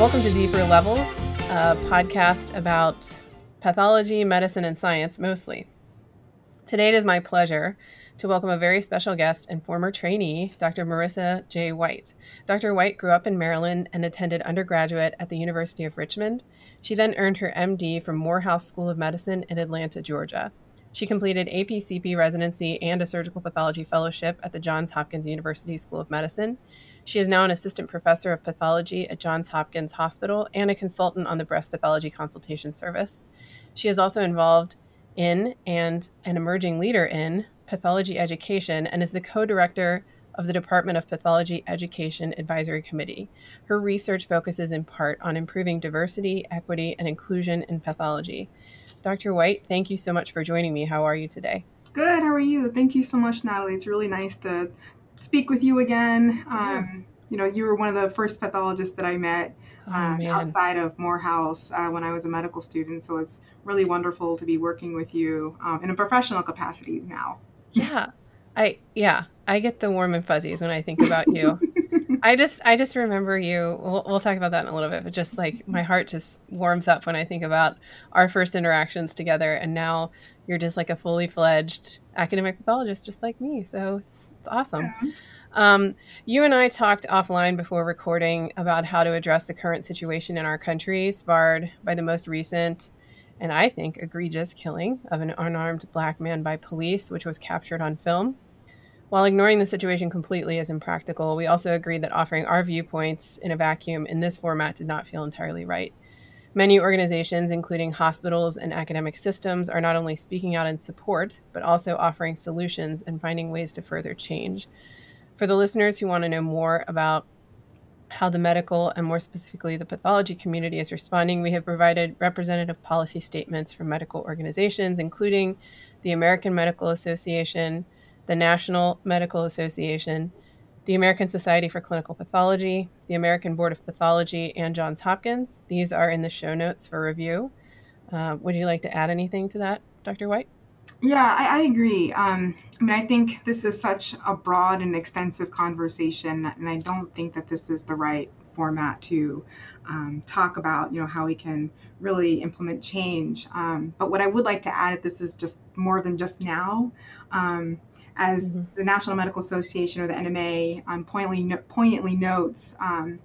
Welcome to Deeper Levels, a podcast about pathology, medicine, and science mostly. Today it is my pleasure to welcome a very special guest and former trainee, Dr. Marissa J. White. Dr. White grew up in Maryland and attended undergraduate at the University of Richmond. She then earned her MD from Morehouse School of Medicine in Atlanta, Georgia. She completed APCP residency and a surgical pathology fellowship at the Johns Hopkins University School of Medicine. She is now an assistant professor of pathology at Johns Hopkins Hospital and a consultant on the breast pathology consultation service. She is also involved in and an emerging leader in pathology education and is the co director of the Department of Pathology Education Advisory Committee. Her research focuses in part on improving diversity, equity, and inclusion in pathology. Dr. White, thank you so much for joining me. How are you today? Good. How are you? Thank you so much, Natalie. It's really nice to speak with you again. Um, you know, you were one of the first pathologists that I met oh, um, outside of Morehouse uh, when I was a medical student. So it's really wonderful to be working with you um, in a professional capacity now. Yeah, I yeah I get the warm and fuzzies when I think about you. I just I just remember you. We'll, we'll talk about that in a little bit, but just like my heart just warms up when I think about our first interactions together, and now you're just like a fully fledged academic pathologist, just like me. So it's it's awesome. Yeah. Um, you and I talked offline before recording about how to address the current situation in our country, sparred by the most recent and I think egregious killing of an unarmed black man by police, which was captured on film. While ignoring the situation completely is impractical, we also agreed that offering our viewpoints in a vacuum in this format did not feel entirely right. Many organizations, including hospitals and academic systems, are not only speaking out in support, but also offering solutions and finding ways to further change. For the listeners who want to know more about how the medical and more specifically the pathology community is responding, we have provided representative policy statements from medical organizations, including the American Medical Association, the National Medical Association, the American Society for Clinical Pathology, the American Board of Pathology, and Johns Hopkins. These are in the show notes for review. Uh, would you like to add anything to that, Dr. White? Yeah, I, I agree. Um, I mean, I think this is such a broad and extensive conversation, and I don't think that this is the right format to um, talk about, you know, how we can really implement change. Um, but what I would like to add, at this is just more than just now. Um, as mm-hmm. the National Medical Association or the NMA um, poignantly, no- poignantly notes, um,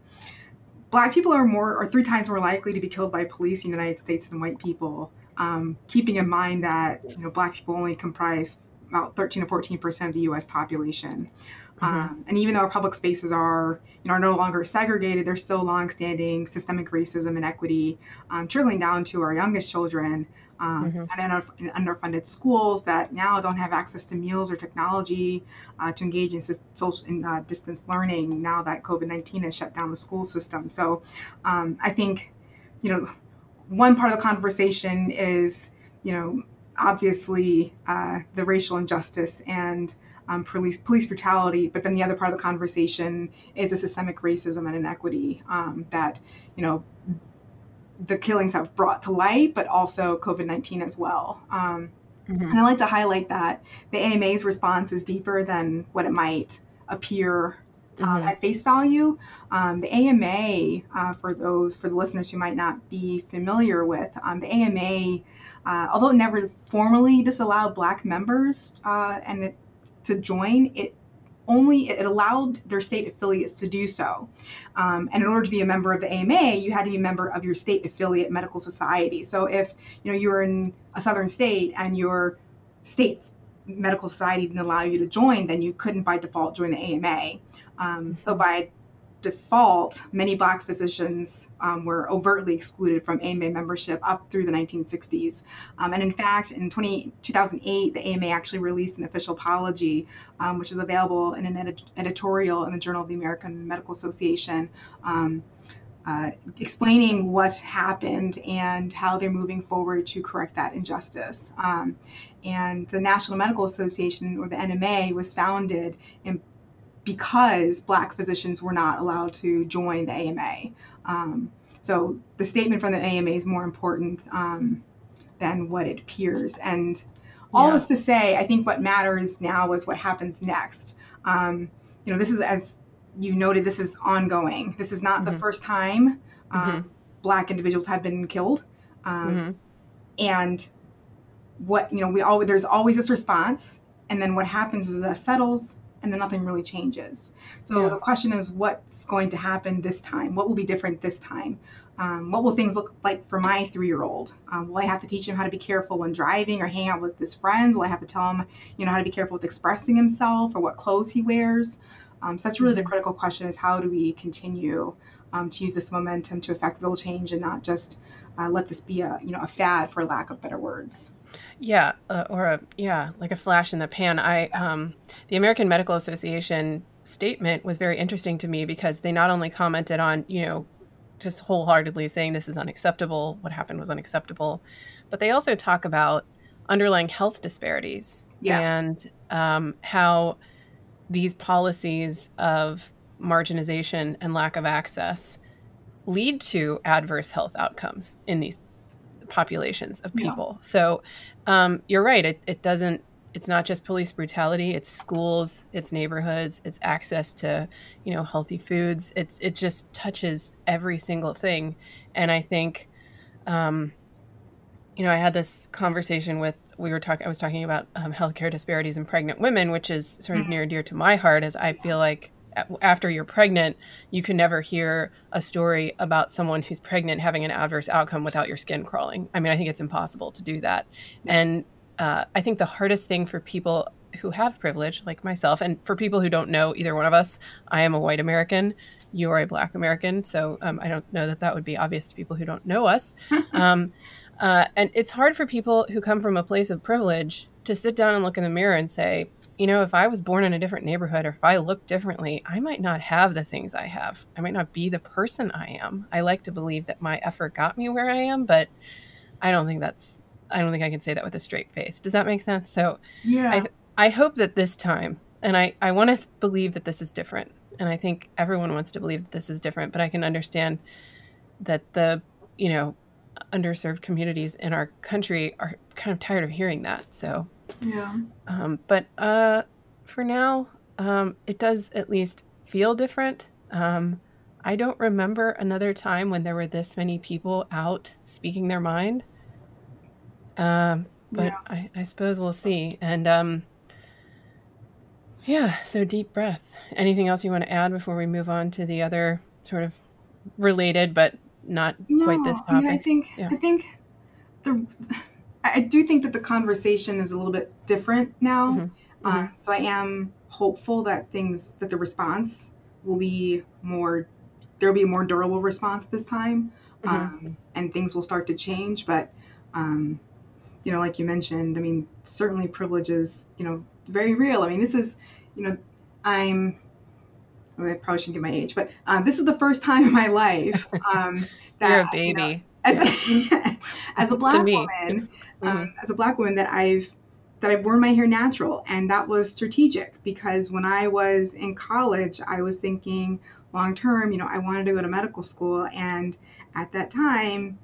black people are more or three times more likely to be killed by police in the United States than white people. Um, keeping in mind that you know black people only comprise about 13 to 14 percent of the U.S. population. Mm-hmm. Um, and even though our public spaces are, you know, are no longer segregated, there's still longstanding systemic racism and equity um, trickling down to our youngest children um, mm-hmm. and in, underfunded schools that now don't have access to meals or technology uh, to engage in social in, uh, distance learning now that COVID-19 has shut down the school system. So um, I think, you know, one part of the conversation is, you know, obviously uh, the racial injustice and um, police police brutality, but then the other part of the conversation is a systemic racism and inequity um, that you know the killings have brought to light, but also COVID nineteen as well. Um, mm-hmm. And I like to highlight that the AMA's response is deeper than what it might appear um, mm-hmm. at face value. Um, the AMA, uh, for those for the listeners who might not be familiar with, um, the AMA, uh, although it never formally disallowed Black members uh, and it, to join, it only it allowed their state affiliates to do so. Um, and in order to be a member of the AMA, you had to be a member of your state affiliate medical society. So if you know you were in a southern state and your state's medical society didn't allow you to join, then you couldn't by default join the AMA. Um, so by default, many black physicians um, were overtly excluded from AMA membership up through the 1960s. Um, and in fact, in 20, 2008, the AMA actually released an official apology, um, which is available in an edit- editorial in the Journal of the American Medical Association. Um, uh, explaining what happened and how they're moving forward to correct that injustice. Um, and the National Medical Association, or the NMA, was founded in because black physicians were not allowed to join the AMA. Um, so the statement from the AMA is more important um, than what it appears. And all yeah. this to say, I think what matters now is what happens next. Um, you know, this is, as you noted, this is ongoing. This is not mm-hmm. the first time Um, Mhm. Black individuals have been killed, um, Mhm. and what you know, we always there's always this response, and then what happens is that settles, and then nothing really changes. So Yeah. the question is, what's going to happen this time? What will be different this time? Um, what will things look like for my three-year-old? Um, will I have to teach him how to be careful when driving or hang out with his friends? Will I have to tell him, you know, how to be careful with expressing himself or what clothes he wears? Um, so that's really the Mhm. critical question: is how do we continue um, to use this momentum to affect real change and not just uh, let this be a, you know, a fad, for lack of better words. Yeah, uh, or a yeah, like a flash in the pan. I um, the American Medical Association statement was very interesting to me because they not only commented on you know just wholeheartedly saying this is unacceptable, what happened was unacceptable, but they also talk about underlying health disparities Yeah. and um, how these policies of marginalization and lack of access lead to adverse health outcomes in these populations of Yeah. people. So um, you're right. It, it doesn't. It's not just police brutality. It's schools. It's neighborhoods. It's access to, you know, healthy foods. It's it just touches every single thing. And I think, um, you know, I had this conversation with. We were talking. I was talking about um, healthcare disparities in pregnant women, which is sort of Mhm. near and dear to my heart, as I feel like after you're pregnant, you can never hear a story about someone who's pregnant having an adverse outcome without your skin crawling. I mean, I think it's impossible to do that. And uh, I think the hardest thing for people who have privilege, like myself, and for people who don't know either one of us, I am a white American. You are a black American. So um, I don't know that that would be obvious to people who don't know us. Um, uh, and it's hard for people who come from a place of privilege to sit down and look in the mirror and say, you know, if I was born in a different neighborhood or if I looked differently, I might not have the things I have. I might not be the person I am. I like to believe that my effort got me where I am, but I don't think that's, I don't think I can say that with a straight face. Does that make sense? So Yeah. I, th- I hope that this time, and I, I want to th- believe that this is different. And I think everyone wants to believe that this is different, but I can understand that the, you know, underserved communities in our country are kind of tired of hearing that. So, yeah. um, but uh, for now, um, it does at least feel different. Um, I don't remember another time when there were this many people out speaking their mind. Um, but Yeah. I, I suppose we'll see. And um, yeah, so deep breath. Anything else you want to add before we move on to the other sort of related but not quite this I mean, I topic? think Yeah. I think the I do think that the conversation is a little bit different now. Mhm. Um, so I am hopeful that things that the response will be more there will be a more durable response this time, Mhm. um, and things will start to change. But um, you know, like you mentioned, I mean, certainly privilege is you know very real. I mean, this is you know I'm I probably shouldn't give my age, but uh, this is the first time in my life um, that You're a you know, baby. As a, as a black woman, Mhm. um, as a black woman, that I've that I've worn my hair natural, and that was strategic because when I was in college, I was thinking long term. You know, I wanted to go to medical school, and at that time,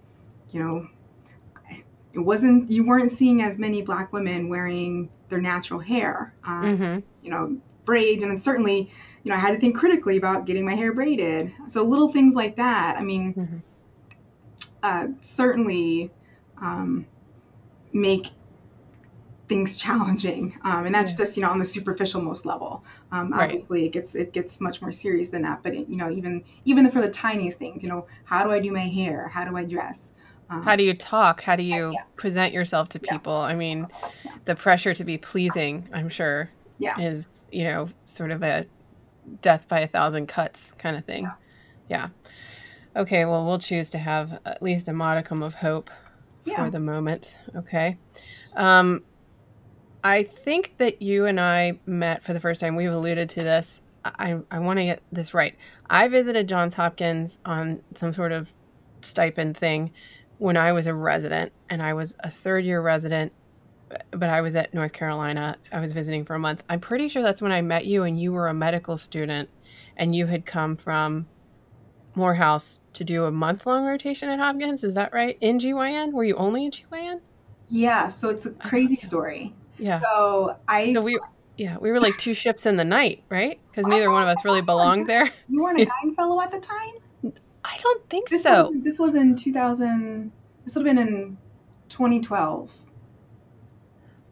you know, it wasn't you weren't seeing as many black women wearing their natural hair. Um, Mhm. you know, braids, and certainly, you know, I had to think critically about getting my hair braided. So little things like that. I mean, Mhm. Uh, certainly um, make things challenging, um, and that's Yeah. just you know on the superficial most level. Um, Right. obviously, it gets it gets much more serious than that. But it, you know, even even for the tiniest things, you know, how do I do my hair? How do I dress? Um, How do you talk? How do you yeah. present yourself to Yeah. people? I mean, Yeah. the pressure to be pleasing, I'm sure, Yeah. is, you know, sort of a death by a thousand cuts kind of thing. Yeah. Okay, well, we'll choose to have at least a modicum of hope Yeah. for the moment. Okay. Um, I think that you and I met for the first time. We've alluded to this. I, I want to get this right. I visited Johns Hopkins on some sort of stipend thing when I was a resident, and I was a third year resident, but I was at North Carolina. I was visiting for a month. I'm pretty sure that's when I met you, and you were a medical student, and you had come from Morehouse to do a month long rotation at Hopkins. Is that right? In GYN? Were you only in GYN? Yeah. So it's a oh, crazy so. story. Yeah. So I So we, yeah, we were like two ships in the night, right? Because neither one of us really oh, belonged there. you weren't a GYN fellow at the time. I don't think This so. was this was in 2000. This would have been in 2012.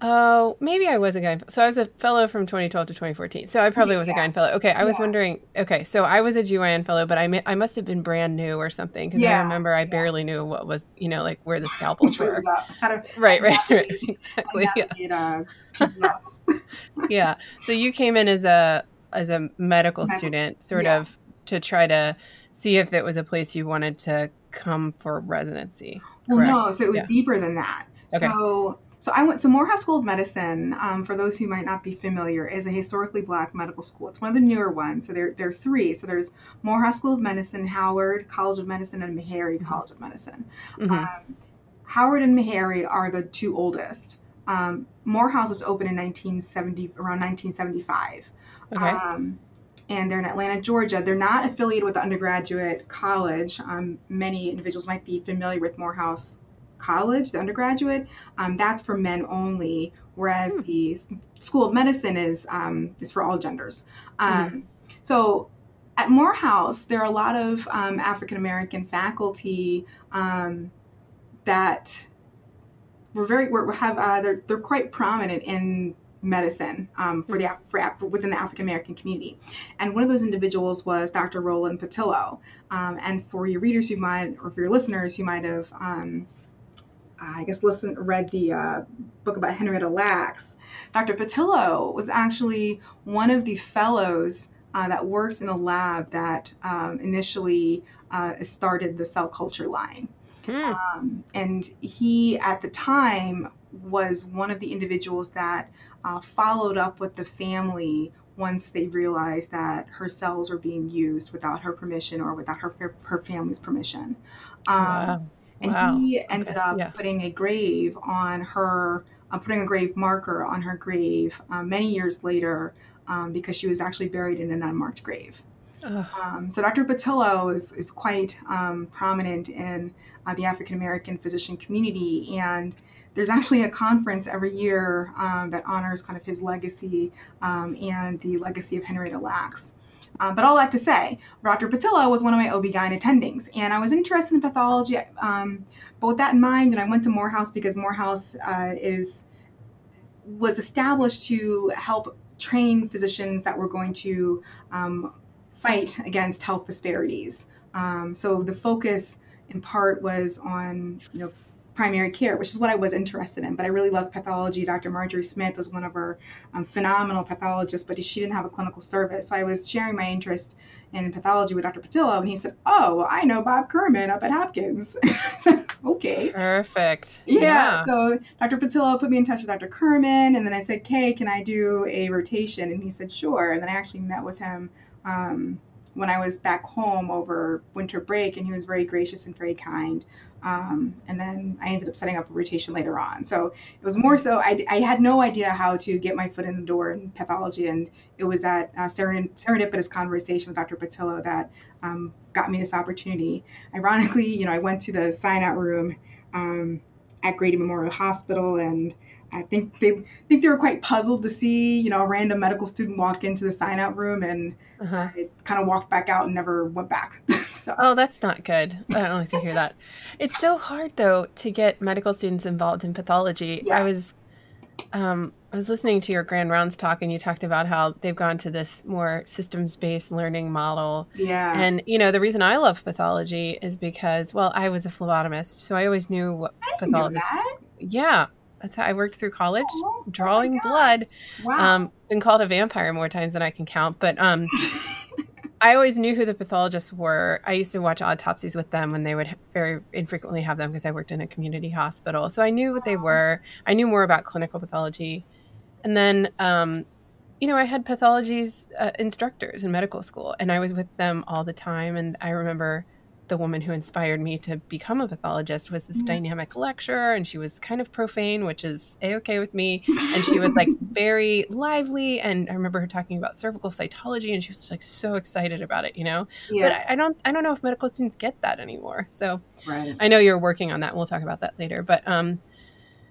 Oh, maybe I was a guy. So I was a fellow from 2012 to 2014. So I probably was a Yeah. guy fellow. Okay, I was Yeah. wondering. Okay, so I was a GYN fellow, but I mi- I must have been brand new or something because I remember I yeah. barely knew what was you know like where the scalpels were. was up? How to Right, right, right. Exactly. Yeah. uh, yeah. So you came in as a as a medical Medical student, sort yeah. of to try to see if it was a place you wanted to come for residency. Well, no, so it was Yeah. deeper than that. Okay. So, so I went to Morehouse School of Medicine. Um, for those who might not be familiar, is a historically black medical school. It's one of the newer ones. So there, there are three. So there's Morehouse School of Medicine, Howard College of Medicine, and Meharry College of Medicine. Mhm. Um, Howard and Meharry are the two oldest. Um, Morehouse was opened in 1970, around 1975. Okay. Um, and they're in Atlanta, Georgia. They're not affiliated with the undergraduate college. Um, many individuals might be familiar with Morehouse College, the undergraduate. Um, that's for men only, whereas Hmm. the School of Medicine is um, is for all genders. Um, So at Morehouse, there are a lot of um, African American faculty um, that were very were, have uh, they're they're quite prominent in medicine um, for the Af- for, within the African American community, and one of those individuals was Dr. Roland Pattillo. Um, and for your readers who might, or for your listeners who might have, um, I guess, listened read the uh, book about Henrietta Lacks, Dr. Pattillo was actually one of the fellows. Uh, that worked in the lab that um, initially uh, started the cell culture line. Hmm. Um, and he, at the time, was one of the individuals that uh, followed up with the family once they realized that her cells were being used without her permission or without her her family's permission. Um, wow. And Wow. he ended Okay, up yeah. putting a grave on her, uh, putting a grave marker on her grave uh, many years later um, because she was actually buried in an unmarked grave. Um, so Dr. Pattillo is, is quite um, prominent in uh, the African American physician community, and there's actually a conference every year um, that honors kind of his legacy um, and the legacy of Henrietta Lacks. Um, but all that to say, Dr. Pattillo was one of my OB-GYN attendings, and I was interested in pathology. Um, but with that in mind, and I went to Morehouse because Morehouse uh, is was established to help train physicians that were going to um, fight against health disparities. Um, so the focus in part was on you know primary care, which is what I was interested in. But I really loved pathology. Dr. Marjorie Smith was one of our um, phenomenal pathologists, but she didn't have a clinical service. So I was sharing my interest in pathology with Dr. Pattillo, and he said, "Oh, I know Bob Kurman up at Hopkins." okay. Perfect. Yeah. So Dr. Pattillo put me in touch with Dr. Kurman, and then I said, "Kay, can I do a rotation?" And he said, "Sure." And then I actually met with him um, when I was back home over winter break, and he was very gracious and very kind. Um, and then I ended up setting up a rotation later on. So it was more so I, I had no idea how to get my foot in the door in pathology, and it was that uh, serendipitous conversation with Dr. Pattillo that um, got me this opportunity. Ironically, you know, I went to the sign out room um, at Grady Memorial Hospital, and I think they think they were quite puzzled to see, you know, a random medical student walk into the sign out room, and Uh-huh. I kind of walked back out and never went back. so Oh, that's not good. I don't like to hear that. It's so hard though to get medical students involved in pathology. Yeah. I was um I was listening to your grand rounds talk and you talked about how they've gone to this more systems-based learning model. yeah, And you know, the reason I love pathology is because well, I was a phlebotomist, so I always knew what I didn't know pathologists that. Yeah. That's how I worked through college, Oh, drawing God. blood. Wow. Um been called a vampire more times than I can count, but um I always knew who the pathologists were. I used to watch autopsies with them when they would very infrequently have them because I worked in a community hospital. So I knew what they were. I knew more about clinical pathology. And then, um, you know, I had pathology's uh, instructors in medical school, and I was with them all the time. And I remember the woman who inspired me to become a pathologist was this Mhm. dynamic lecturer, and she was kind of profane, which is a okay with me and she was like very lively and i remember her talking about cervical cytology and she was like so excited about it you know but I, I don't i don't know if medical students get that anymore so right. i know you're working on that and we'll talk about that later but um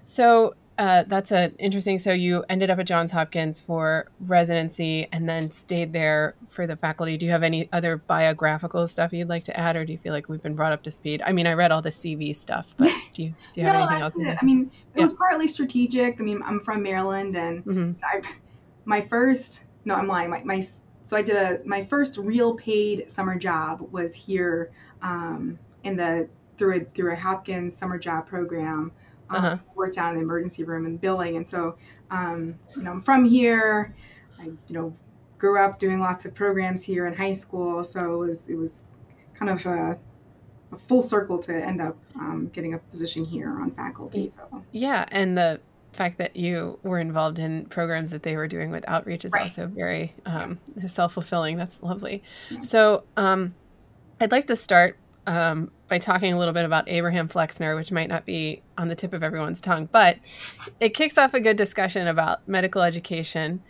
so uh, that's a interesting. So you ended up at Johns Hopkins for residency and then stayed there for the faculty. Do you have any other biographical stuff you'd like to add, or do you feel like we've been brought up to speed? I mean, I read all the CV stuff, but do you, do you have no, anything that's else? it. I mean, it yeah. was partly strategic. I mean, I'm from Maryland, and mm-hmm. I, my first no, I'm lying. My, my so I did a my first real paid summer job was here um, in the through a through a Hopkins summer job program. Um, uh-huh. Worked out in the emergency room and billing, and so um, you know I'm from here. I you know grew up doing lots of programs here in high school, so it was it was kind of a, a full circle to end up um, getting a position here on faculty. So yeah, and the fact that you were involved in programs that they were doing with outreach is right. also very um, self-fulfilling that's lovely yeah. so um, i'd like to start um, by talking a little bit about abraham flexner which might not be on the tip of everyone's tongue but it kicks off a good discussion about medical education.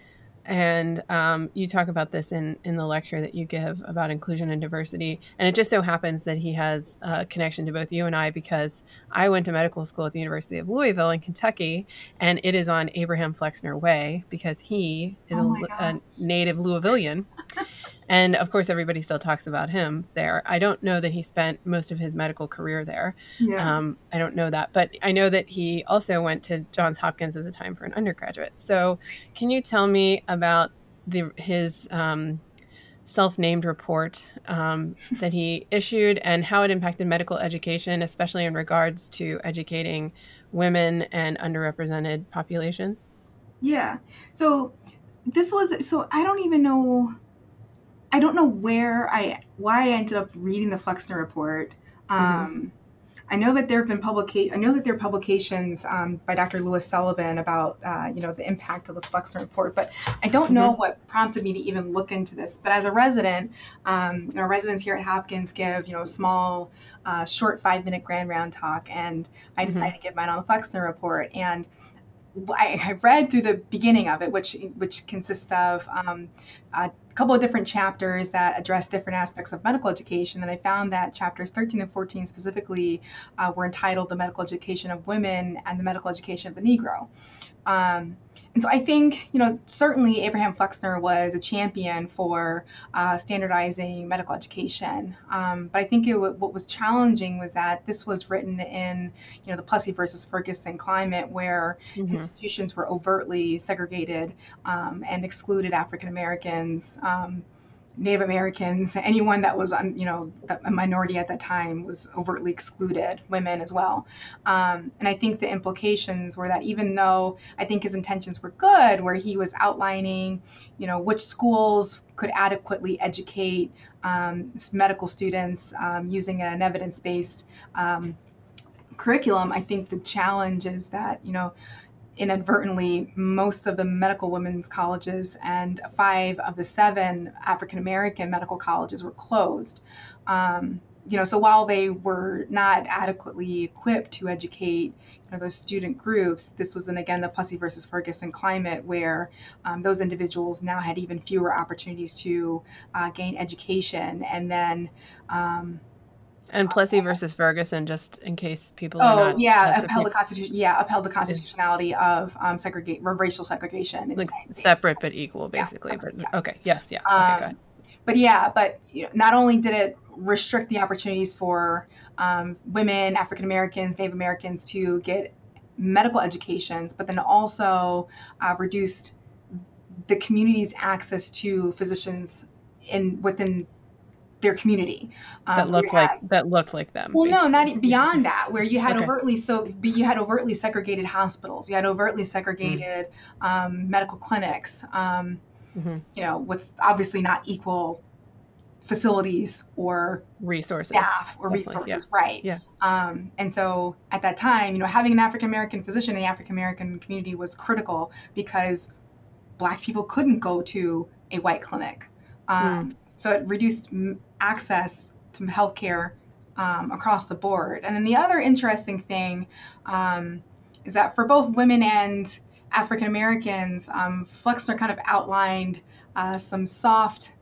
And um, you talk about this in, in the lecture that you give about inclusion and diversity. And it just so happens that he has a connection to both you and i because i went to medical school at the university of louisville in kentucky and it is on abraham flexner way because he is oh a, a native louisvillian And of course, everybody still talks about him there. I don't know that he spent most of his medical career there. Yeah. Um, I don't know that. But I know that he also went to Johns Hopkins at the time for an undergraduate. So can you tell me about the, his um, self named report um, that he issued and how it impacted medical education, especially in regards to educating women and underrepresented populations? Yeah. So this was, so I don't even know I don't know where I why I ended up reading the Flexner report. Mm-hmm. Um, mm-hmm. I know that there have been publica- I know that there are publications um, by Dr. Louis Sullivan about uh, you know the impact of the Flexner report, but I don't mm-hmm. know what prompted me to even look into this. But as a resident, um, know, residents here at Hopkins give you know a small, uh, short five minute grand round talk, and I mm-hmm. decided mm-hmm. to give mine on the Flexner report and. I, I read through the beginning of it, which which consists of um, a couple of different chapters that address different aspects of medical education. And I found that chapters 13 and 14 specifically uh, were entitled "The Medical Education of Women" and "The Medical Education of the Negro." Um, and so I think, you know, certainly Abraham Flexner was a champion for uh, standardizing medical education. Um, but I think it, what was challenging was that this was written in, you know, the Plessy versus Ferguson climate where mm-hmm. institutions were overtly segregated um, and excluded African Americans. Um, Native Americans, anyone that was, you know, a minority at that time was overtly excluded, women as well. Um, and I think the implications were that even though I think his intentions were good, where he was outlining, you know, which schools could adequately educate um, medical students um, using an evidence-based um, curriculum, I think the challenge is that, you know, inadvertently most of the medical women's colleges and five of the seven African American medical colleges were closed. Um, you know, so while they were not adequately equipped to educate you know, those student groups, this was, and again, the Plessy versus Ferguson climate where um, those individuals now had even fewer opportunities to uh, gain education. And then, um, and Plessy versus Ferguson, just in case people. Oh yeah, upheld the constitution. Yeah, upheld the constitutionality of um, segregate racial segregation. Like separate but equal, basically. Yeah, but yeah. okay, yes, yeah. Okay, um, but yeah, but you know, not only did it restrict the opportunities for um, women, African Americans, Native Americans to get medical educations, but then also uh, reduced the community's access to physicians in within their community um, that looked like had, that looked like them. Well, basically. no, not beyond that, where you had okay. overtly so you had overtly segregated hospitals, you had overtly segregated mm-hmm. um, medical clinics, um, mm-hmm. you know, with obviously not equal facilities or resources, staff or Definitely, resources, yeah. right? Yeah. Um, and so at that time, you know, having an African American physician in the African American community was critical because Black people couldn't go to a white clinic. Um, mm. So it reduced access to healthcare um, across the board. And then the other interesting thing um, is that for both women and African Americans, um, Flexner kind of outlined uh, some soft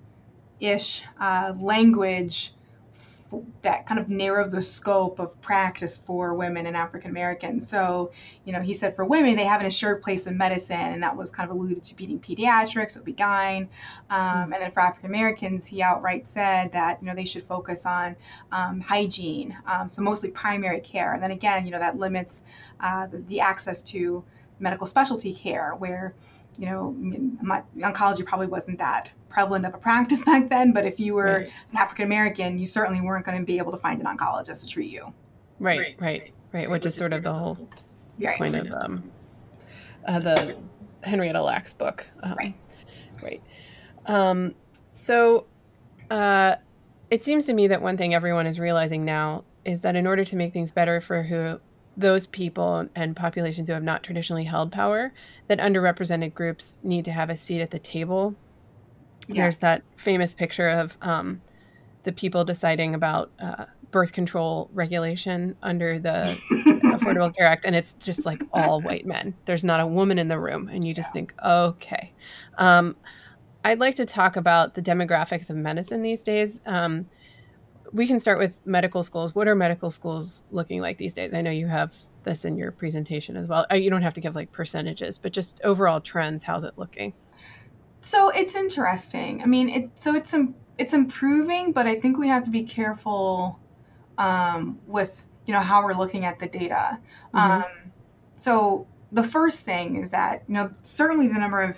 ish uh, language that kind of narrowed the scope of practice for women and African Americans. So, you know, he said for women, they have an assured place in medicine, and that was kind of alluded to being pediatrics, OB-GYN. Um, and then for African Americans, he outright said that, you know, they should focus on um, hygiene, um, so mostly primary care. And then again, you know, that limits uh, the, the access to medical specialty care, where you know, my, oncology probably wasn't that prevalent of a practice back then, but if you were right. an African American, you certainly weren't going to be able to find an oncologist to treat you. Right, right, right, right. Which, is sort of the whole right. point of um, uh, the Henrietta Lacks book. Um, right. Right. Um, so uh, it seems to me that one thing everyone is realizing now is that in order to make things better for who those people and populations who have not traditionally held power, that underrepresented groups need to have a seat at the table. Yeah. There's that famous picture of um, the people deciding about uh, birth control regulation under the Affordable Care Act, and it's just like all white men. There's not a woman in the room, and you just yeah. think, okay. Um, I'd like to talk about the demographics of medicine these days. Um, we can start with medical schools. What are medical schools looking like these days? I know you have this in your presentation as well. Uh, you don't have to give like percentages, but just overall trends. How's it looking? So it's interesting. I mean, it so it's it's improving, but I think we have to be careful um, with you know how we're looking at the data. Mm-hmm. Um, so the first thing is that you know certainly the number of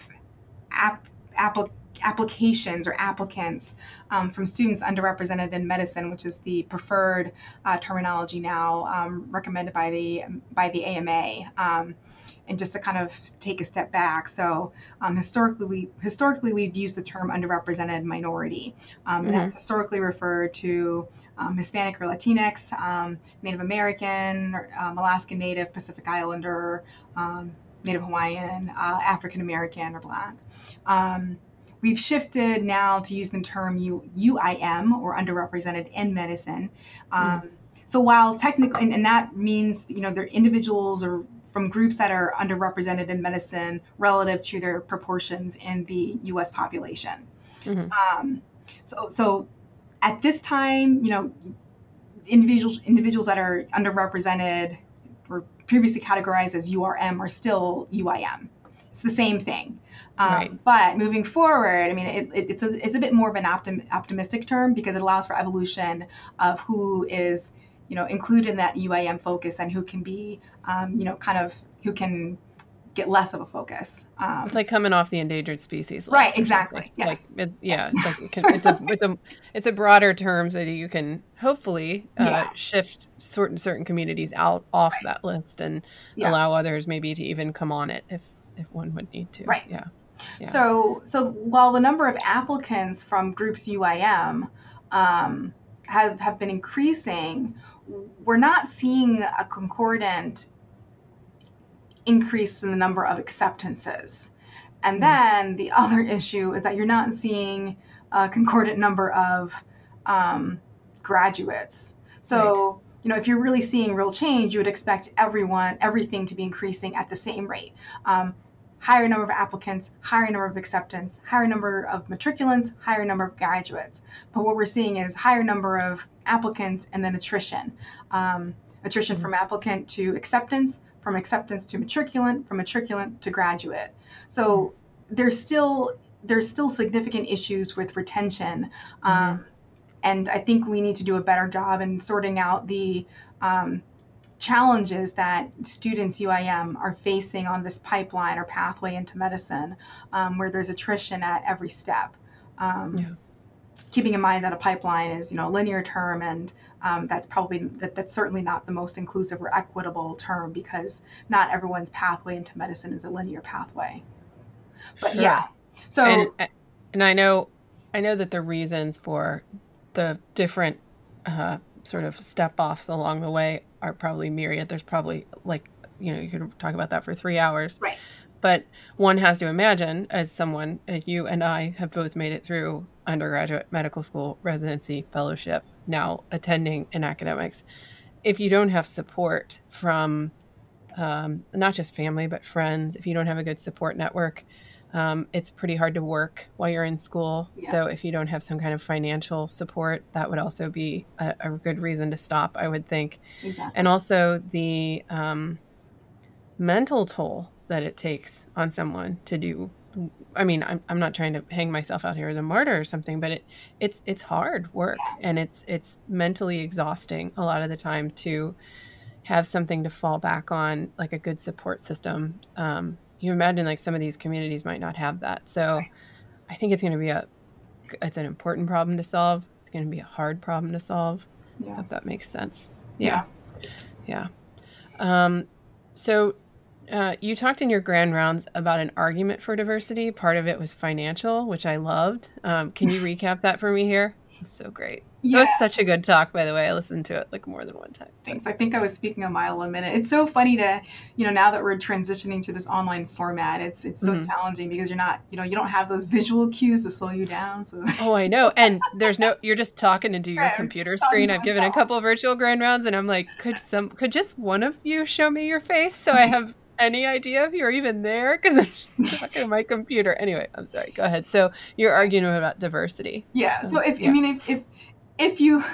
app, applications applications or applicants um, from students underrepresented in medicine, which is the preferred uh, terminology now um, recommended by the by the AMA. Um, and just to kind of take a step back, so um, historically we historically we've used the term underrepresented minority, um, mm-hmm. and that's historically referred to um, Hispanic or Latinx, um, Native American, um, Alaskan Native, Pacific Islander, um, Native Hawaiian, uh, African American, or Black. Um, We've shifted now to use the term U, UIM or underrepresented in medicine. Um, mm. So while technically, and, and, that means you know they're individuals or from groups that are underrepresented in medicine relative to their proportions in the U.S. population. Mm-hmm. Um, so so at this time, you know, individuals individuals that are underrepresented or previously categorized as URM are still UIM. It's the same thing. Um, right. But moving forward, I mean, it, it, it's, a, it's a bit more of an optim, optimistic term because it allows for evolution of who is, you know, included in that UIM focus and who can be, um, you know, kind of who can get less of a focus. Um, it's like coming off the endangered species list. Right, exactly. Yes. Like, it, yeah, it's, like, it's, a, it's, a, it's a broader term so that you can hopefully uh, yeah. shift certain certain communities out off right. that list and yeah. allow others maybe to even come on it if if one would need to. Right. Yeah. Yeah. So so while the number of applicants from groups UIM um, have have been increasing, we're not seeing a concordant increase in the number of acceptances. And mm then the other issue is that you're not seeing a concordant number of um, graduates. So right you know, if you're really seeing real change, you would expect everyone, everything to be increasing at the same rate. Um, higher number of applicants, higher number of acceptance, higher number of matriculants, higher number of graduates. But what we're seeing is higher number of applicants and then attrition. Um, attrition from applicant to acceptance, from acceptance to matriculant, from matriculant to graduate. So there's still there's still significant issues with retention. Um, mm-hmm. And I think we need to do a better job in sorting out the um, challenges that students UIM are facing on this pipeline or pathway into medicine, um, where there's attrition at every step. Um, yeah. Keeping in mind that a pipeline is, you know, a linear term, and um, that's probably that, that's certainly not the most inclusive or equitable term because not everyone's pathway into medicine is a linear pathway. But sure. yeah, so and, and I know I know that the reasons for the different uh, sort of step offs along the way are probably myriad. There's probably like you know you could talk about that for three hours. Right. But one has to imagine, as someone, uh, you and I have both made it through undergraduate medical school, residency, fellowship, now attending in academics. If you don't have support from um, not just family, but friends, if you don't have a good support network, Um, it's pretty hard to work while you're in school. Yeah. So if you don't have some kind of financial support, that would also be a, a good reason to stop, I would think. Exactly. And also the um, mental toll that it takes on someone to do. I mean, I'm, I'm not trying to hang myself out here as a martyr or something, but it it's it's hard work and it's it's mentally exhausting a lot of the time to have something to fall back on, like a good support system. Um, you imagine like some of these communities might not have that. So Right. I think it's going to be a it's an important problem to solve. It's going to be a hard problem to solve. yeah. If that makes sense. Yeah. Yeah. Um, so uh, you talked in your grand rounds about an argument for diversity. Part of it was financial, which I loved. Um, can you recap that for me here? So great. It Yeah. was such a good talk, by the way. I listened to it like more than one time. Thanks. I think I was speaking a mile a minute. It's so funny to, you know, now that we're transitioning to this online format, it's it's so Mhm. challenging because you're not, you know, you don't have those visual cues to slow you down. So Oh, I know. And there's no, you're just talking into your Right, computer screen. I've given a myself. couple virtual grand rounds and I'm like, could some, could just one of you show me your face so I have any idea if you're even there? Because I'm just talking to my computer. Anyway, I'm sorry. Go ahead. So you're arguing about diversity. yeah. So if Yeah. I mean if if if you,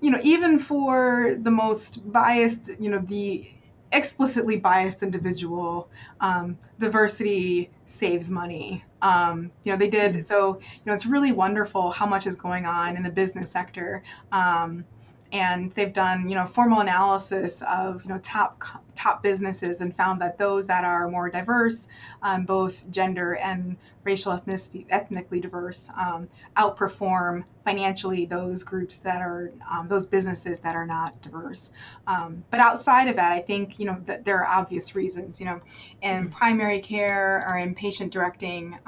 you know, even for the most biased, you know, the explicitly biased individual, um, diversity saves money. Um, you know, they did Mhm. so. You know, it's really wonderful how much is going on in the business sector. Um, and they've done you know formal analysis of you know top top businesses and found that those that are more diverse um, both gender and racial ethnicity ethnically diverse um, outperform financially those groups that are um, those businesses that are not diverse um, but outside of that i think you know that there are obvious reasons you know in Mhm. primary care or in patient directing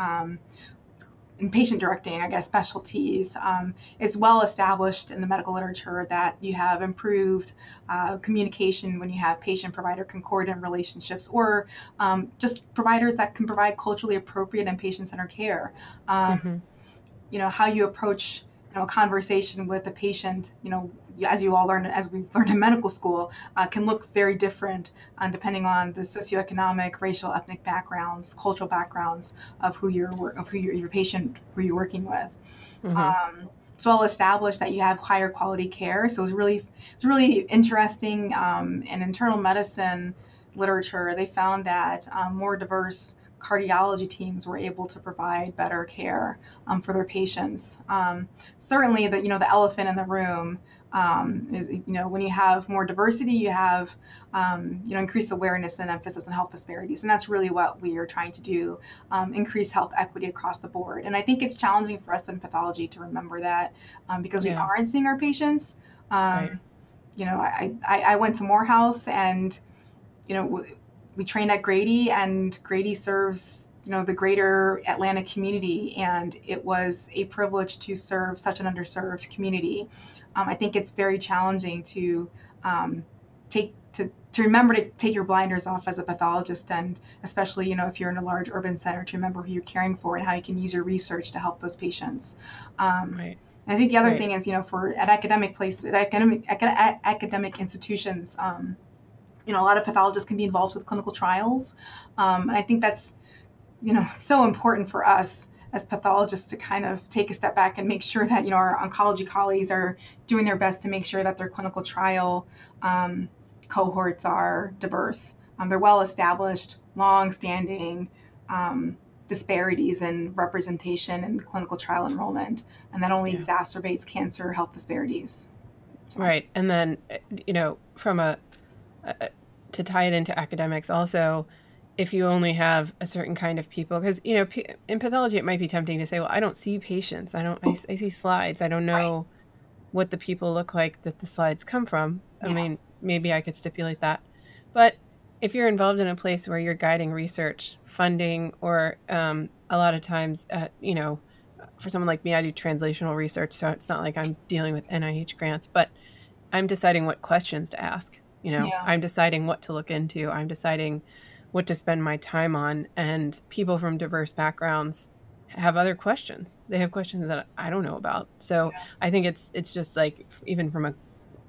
in patient directing, I guess, specialties, um, it's well established in the medical literature that you have improved uh, communication when you have patient provider concordant relationships or um, just providers that can provide culturally appropriate and patient centered care. Um, Mhm. you know, how you approach you know, a conversation with a patient, you know, as you all learn, as we've learned in medical school, uh, can look very different uh, depending on the socioeconomic, racial, ethnic backgrounds, cultural backgrounds of who you're of who your your patient who you're working with. Mhm. Um, it's well established that you have higher quality care, so it's really it's really interesting. Um, in internal medicine literature, they found that um, more diverse cardiology teams were able to provide better care um, for their patients. Um, certainly, the you know the elephant in the room um, is you know when you have more diversity, you have um, you know increased awareness and emphasis on health disparities, and that's really what we are trying to do: um, increase health equity across the board. And I think it's challenging for us in pathology to remember that um, because we Yeah. aren't seeing our patients. Um, Right. You know, I, I I went to Morehouse and you know we trained at Grady, and Grady serves you know the greater Atlanta community, and it was a privilege to serve such an underserved community. Um, I think it's very challenging to um, take to to remember to take your blinders off as a pathologist, and especially you know if you're in a large urban center, to remember who you're caring for and how you can use your research to help those patients. Um, Right. I think the other Right. thing is, you know, for at academic places, at academic acad- at academic institutions, um, you know, a lot of pathologists can be involved with clinical trials, um, and I think that's, you know, so important for us as pathologists to kind of take a step back and make sure that you know our oncology colleagues are doing their best to make sure that their clinical trial um, cohorts are diverse. Um, they're well established, long-standing um, disparities in representation and clinical trial enrollment, and that only Yeah. exacerbates cancer health disparities. So- Right. And then, you know, from a, uh, to tie it into academics, also, if you only have a certain kind of people, because, you know, p- in pathology, it might be tempting to say, well, I don't see patients. I don't, I see slides. I don't know what the people look like that the slides come from. I Yeah. mean, maybe I could stipulate that. But if you're involved in a place where you're guiding research, funding, or um, a lot of times, uh, you know, for someone like me, I do translational research, so it's not like I'm dealing with NIH grants, but I'm deciding what questions to ask. You know, Yeah. I'm deciding what to look into. I'm deciding what to spend my time on. And people from diverse backgrounds have other questions. They have questions that I don't know about. So Yeah. I think it's it's just like even from a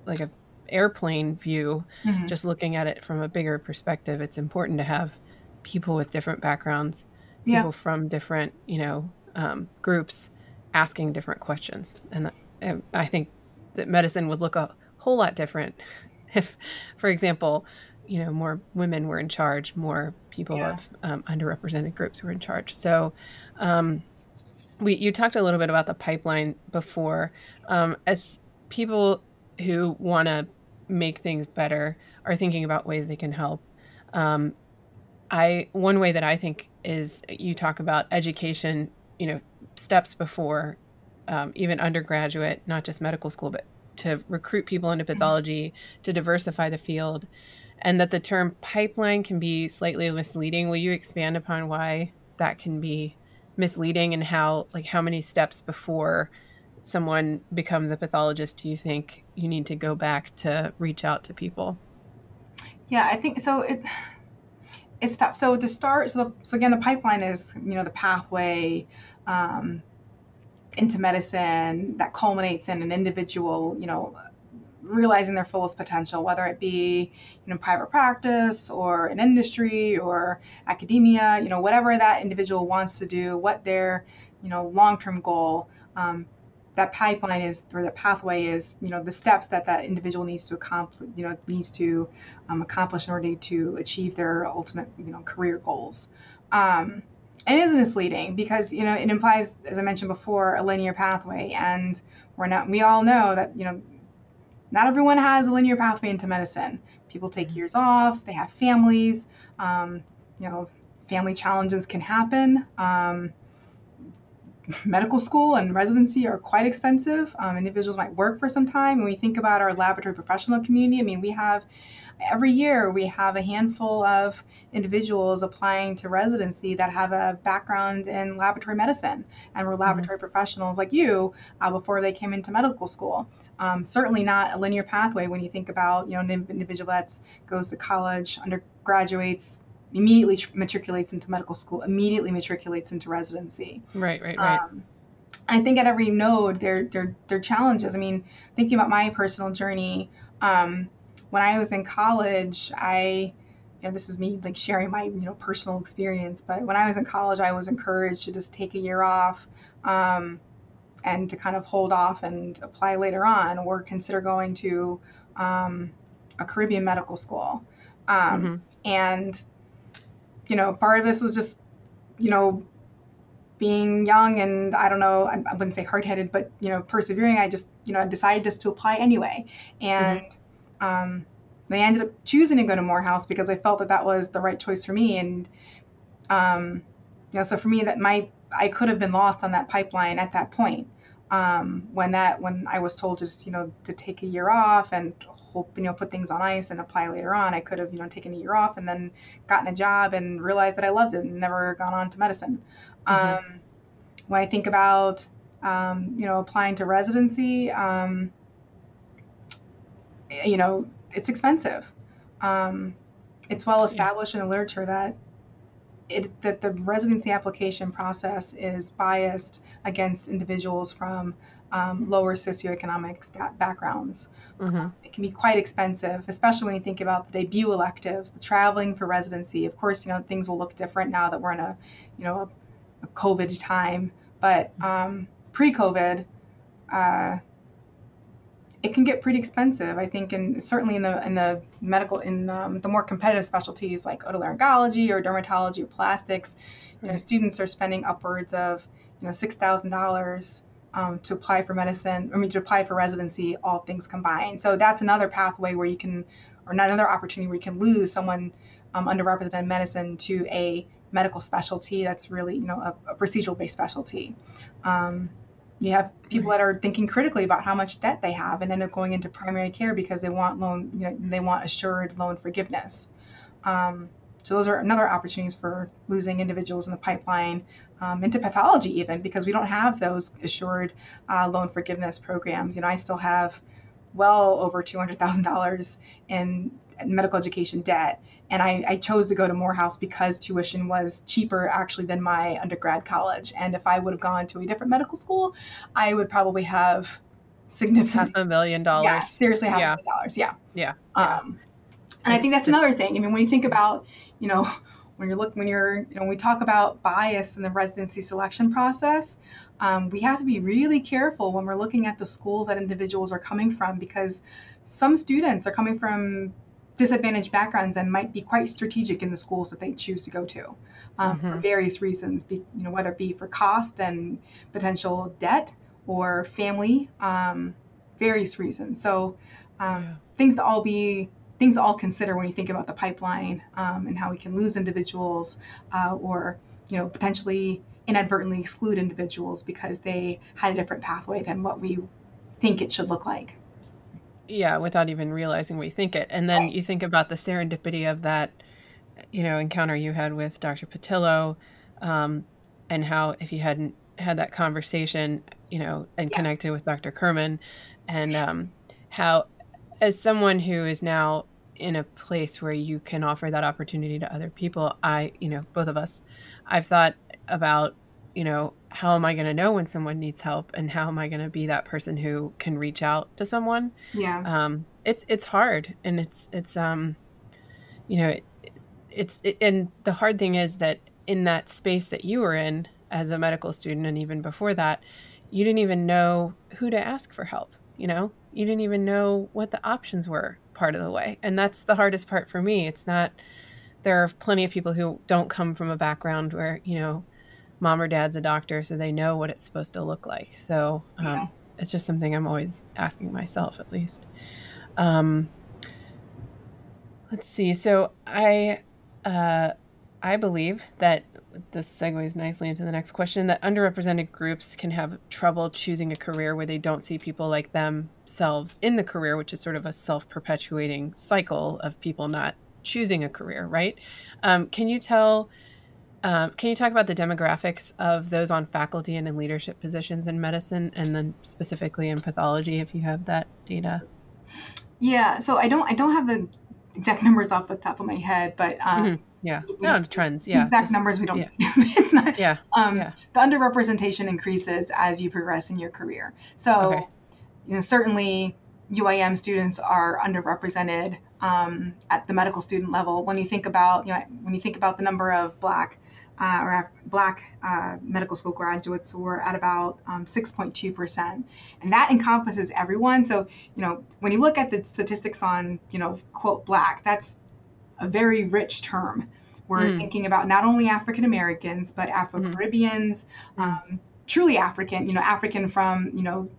like a airplane view, Mhm. just looking at it from a bigger perspective, it's important to have people with different backgrounds people yeah. from different, you know, um, groups asking different questions. And, that, and I think that medicine would look a whole lot different if, for example, you know, more women were in charge, more people yeah. of um, underrepresented groups were in charge. So, um, we you talked a little bit about the pipeline before. Um, as people who want to make things better are thinking about ways they can help. Um, I one way that I think is you talk about education, you know, steps before um, even undergraduate, not just medical school, but to recruit people into mm-hmm. pathology, to diversify the field, and that the term pipeline can be slightly misleading. Will you expand upon why that can be misleading and how, like, how many steps before someone becomes a pathologist do you think you need to go back to reach out to people? Yeah, I think so. It it's. So to start, so the, so again, the pipeline is you know the pathway um, into medicine that culminates in an individual, you know, realizing their fullest potential, whether it be you know private practice or an industry or academia, you know, whatever that individual wants to do, what their you know long-term goal. Um, that pipeline is or the pathway is you know the steps that that individual needs to accomplish you know needs to um, accomplish in order to achieve their ultimate you know career goals um, it is misleading because you know it implies, as I mentioned before, a linear pathway, and we're not. We all know that you know not everyone has a linear pathway into medicine. People take years off. They have families. Um, you know, family challenges can happen. Um, medical school and residency are quite expensive. Um, individuals might work for some time. When we think about our laboratory professional community, I mean, we have every year we have a handful of individuals applying to residency that have a background in laboratory medicine and were mm-hmm. laboratory mm-hmm. professionals like you uh, before they came into medical school. Um, certainly not a linear pathway when you think about you know an individual that goes to college, undergraduates, immediately matriculates into medical school, immediately matriculates into residency. Right, right, right. Um, I think at every node there there there are challenges. I mean, thinking about my personal journey, um, when I was in college, I you know, this is me like sharing my you know personal experience, but when I was in college, I was encouraged to just take a year off. Um, and to kind of hold off and apply later on, or consider going to um, a Caribbean medical school. Um, mm-hmm. And you know, part of this was just, you know, being young and I don't know, I, I wouldn't say hard headed, but, you know, persevering. I just, you know, decided just to apply anyway. And mm-hmm. Um, they ended up choosing to go to Morehouse because I felt that that was the right choice for me. And, um, you know, so for me, that my, I could have been lost on that pipeline at that point. Um, when that, when I was told just, you know, to take a year off and hope you know put things on ice and apply later on. I could have you know taken a year off and then gotten a job and realized that I loved it and never gone on to medicine. Mm-hmm. Um, when I think about um, you know applying to residency, um, you know it's expensive. Um, it's well established yeah. in the literature that it, that the residency application process is biased against individuals from um, lower socioeconomic backgrounds. Mm-hmm. It can be quite expensive, especially when you think about the debut electives, the traveling for residency. Of course, you know things will look different now that we're in a, you know, a, a COVID time. But um, pre-COVID, uh, it can get pretty expensive. I think, and certainly in the in the medical in um, the more competitive specialties like otolaryngology or dermatology or plastics, you know, students are spending upwards of you know six thousand dollars um, to apply for medicine, I mean, to apply for residency, all things combined. So that's another pathway where you can, or not another opportunity where you can lose someone um, underrepresented in medicine to a medical specialty that's really, you know, a, a procedural based specialty. Um, you have people that are thinking critically about how much debt they have and end up going into primary care because they want loan, you know, they want assured loan forgiveness. Um, so those are another opportunities for losing individuals in the pipeline um, into pathology even because we don't have those assured uh, loan forgiveness programs. You know, I still have well over $200,000 in medical education debt. And I, I, chose to go to Morehouse because tuition was cheaper actually than my undergrad college. And if I would have gone to a different medical school, I would probably have significant half a million dollars. Yeah, seriously, half yeah. a million dollars. Yeah. Yeah. Um, and I think that's another thing. I mean, when you think about, you know, when you're look when you're you know when we talk about bias in the residency selection process, um, we have to be really careful when we're looking at the schools that individuals are coming from because some students are coming from disadvantaged backgrounds and might be quite strategic in the schools that they choose to go to um, mm-hmm. for various reasons, be, you know, whether it be for cost and potential debt or family, um, various reasons. So um, yeah. things to all be things to all consider when you think about the pipeline um, and how we can lose individuals uh, or you know potentially inadvertently exclude individuals because they had a different pathway than what we think it should look like yeah without even realizing we think it and then you think about the serendipity of that you know encounter you had with dr Pattillo um, and how if you hadn't had that conversation you know and yeah. connected with dr Kurman and um, how as someone who is now in a place where you can offer that opportunity to other people i you know both of us i've thought about you know how am I going to know when someone needs help and how am I going to be that person who can reach out to someone? Yeah. Um, it's, it's hard and it's, it's, um, you know, it, it's, it, and the hard thing is that in that space that you were in as a medical student and even before that, you didn't even know who to ask for help. You know, you didn't even know what the options were part of the way. And that's the hardest part for me. It's not, there are plenty of people who don't come from a background where, you know, mom or dad's a doctor, so they know what it's supposed to look like. So um, yeah. it's just something I'm always asking myself, at least. Um, let's see. So I, uh, I believe that this segues nicely into the next question that underrepresented groups can have trouble choosing a career where they don't see people like themselves in the career, which is sort of a self perpetuating cycle of people not choosing a career, right? Um, can you tell um, can you talk about the demographics of those on faculty and in leadership positions in medicine, and then specifically in pathology, if you have that data? Yeah, so I don't I don't have the exact numbers off the top of my head, but um, mm-hmm. yeah, no trends. Yeah, exact just, numbers we don't. Yeah. it's not. Yeah. Um, yeah. The underrepresentation increases as you progress in your career. So, okay. you know, certainly UIM students are underrepresented um, at the medical student level. When you think about, you know, when you think about the number of Black uh, or Black uh, medical school graduates were at about um, 6.2%. And that encompasses everyone. So, you know, when you look at the statistics on, you know, quote, Black, that's a very rich term. We're mm. thinking about not only African Americans, but Afro Caribbeans, mm. um, truly African, you know, African from, you know,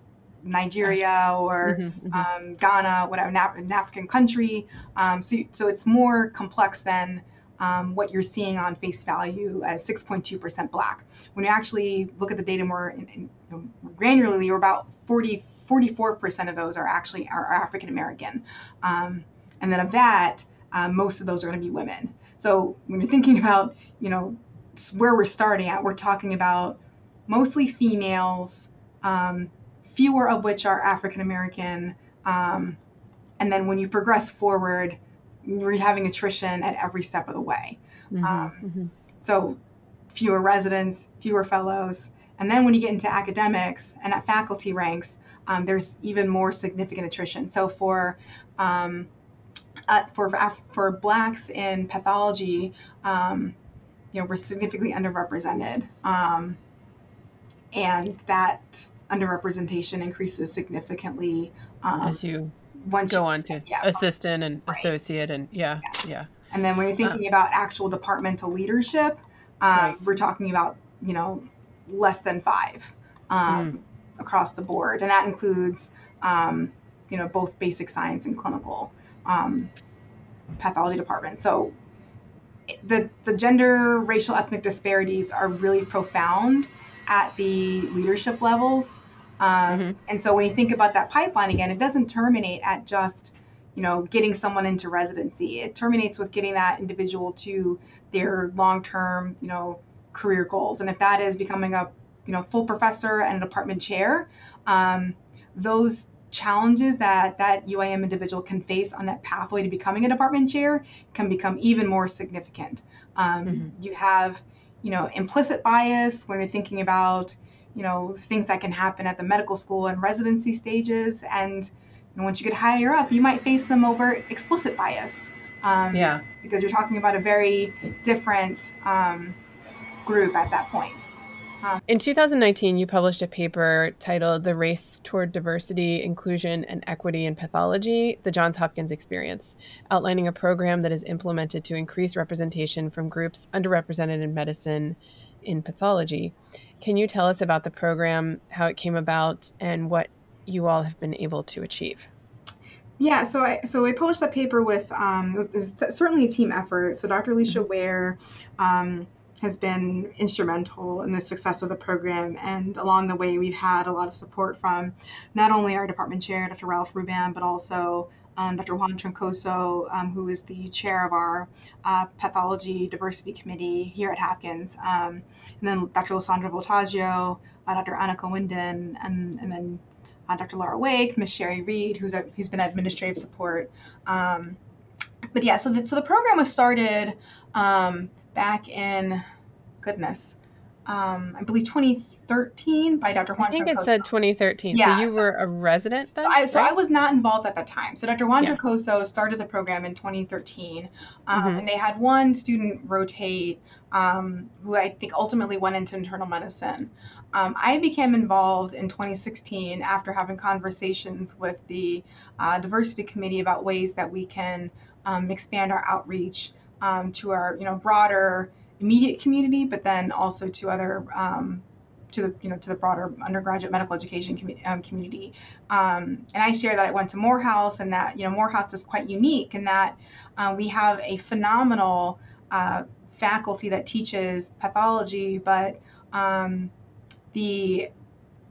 Nigeria or mm-hmm, mm-hmm. Um, Ghana, whatever, an African country. Um, so, so it's more complex than um, what you're seeing on face value as 6.2% black. When you actually look at the data more in, in, you know, granularly, or about 40, 44% of those are actually are African American. Um, and then of that, um, most of those are going to be women. So when you're thinking about, you know, where we're starting at, we're talking about mostly females, um, fewer of which are African American. Um, and then when you progress forward, we're having attrition at every step of the way. Mm-hmm, um, mm-hmm. So fewer residents, fewer fellows. And then when you get into academics and at faculty ranks, um, there's even more significant attrition. So for um, uh, for for blacks in pathology, um, you know, we're significantly underrepresented, um, and that underrepresentation increases significantly um, as you once go on to yeah, assistant and right. associate and yeah, yeah, yeah. And then when you're thinking uh, about actual departmental leadership um, right. we're talking about you know less than five um, mm. across the board. And that includes um, you know both basic science and clinical um, pathology departments. So the the gender racial ethnic disparities are really profound at the leadership levels um, mm-hmm. And so when you think about that pipeline again, it doesn't terminate at just you know getting someone into residency. It terminates with getting that individual to their long-term you know career goals. And if that is becoming a you know full professor and a department chair, um, those challenges that that UIM individual can face on that pathway to becoming a department chair can become even more significant. Um, mm-hmm. You have, you know, implicit bias when you're thinking about, you know, things that can happen at the medical school and residency stages. And you know, once you get higher up, you might face some overt explicit bias Um, Yeah. Because you're talking about a very different um, group at that point. In 2019, you published a paper titled The Race Toward Diversity, Inclusion, and Equity in Pathology The Johns Hopkins Experience, outlining a program that is implemented to increase representation from groups underrepresented in medicine in pathology. Can you tell us about the program, how it came about, and what you all have been able to achieve? Yeah, so I so I published that paper with um, it, was, it was certainly a team effort. So Dr. Alicia Ware um, has been instrumental in the success of the program. And along the way, we've had a lot of support from not only our department chair, Dr. Ralph Hruban, but also um, Dr. Juan Troncoso, um, who is the chair of our uh, pathology diversity committee here at Hopkins, um, and then Dr. Lysandra Voltaggio, uh, Dr. Anna Cowinden, and, and then uh, Dr. Laura Wake, Miss Sherry Reed, who's a, who's been administrative support. Um, but yeah, so the, so the program was started um, back in goodness, um, I believe 2013 by Dr. Juan. I think it said 2013. Yeah, so you so- were a resident then? So I, so right? I was not involved at that time. So Dr. Juan Yeah. Started the program in 2013, um, Mhm. and they had one student rotate um, who I think ultimately went into internal medicine. Um, I became involved in 2016 after having conversations with the uh, diversity committee about ways that we can um, expand our outreach um, to our you know broader immediate community, but then also to other um, to the you know to the broader undergraduate medical education commu- um, community. Um, and I share that I went to Morehouse and that you know Morehouse is quite unique in that uh, we have a phenomenal uh, faculty that teaches pathology, but um, the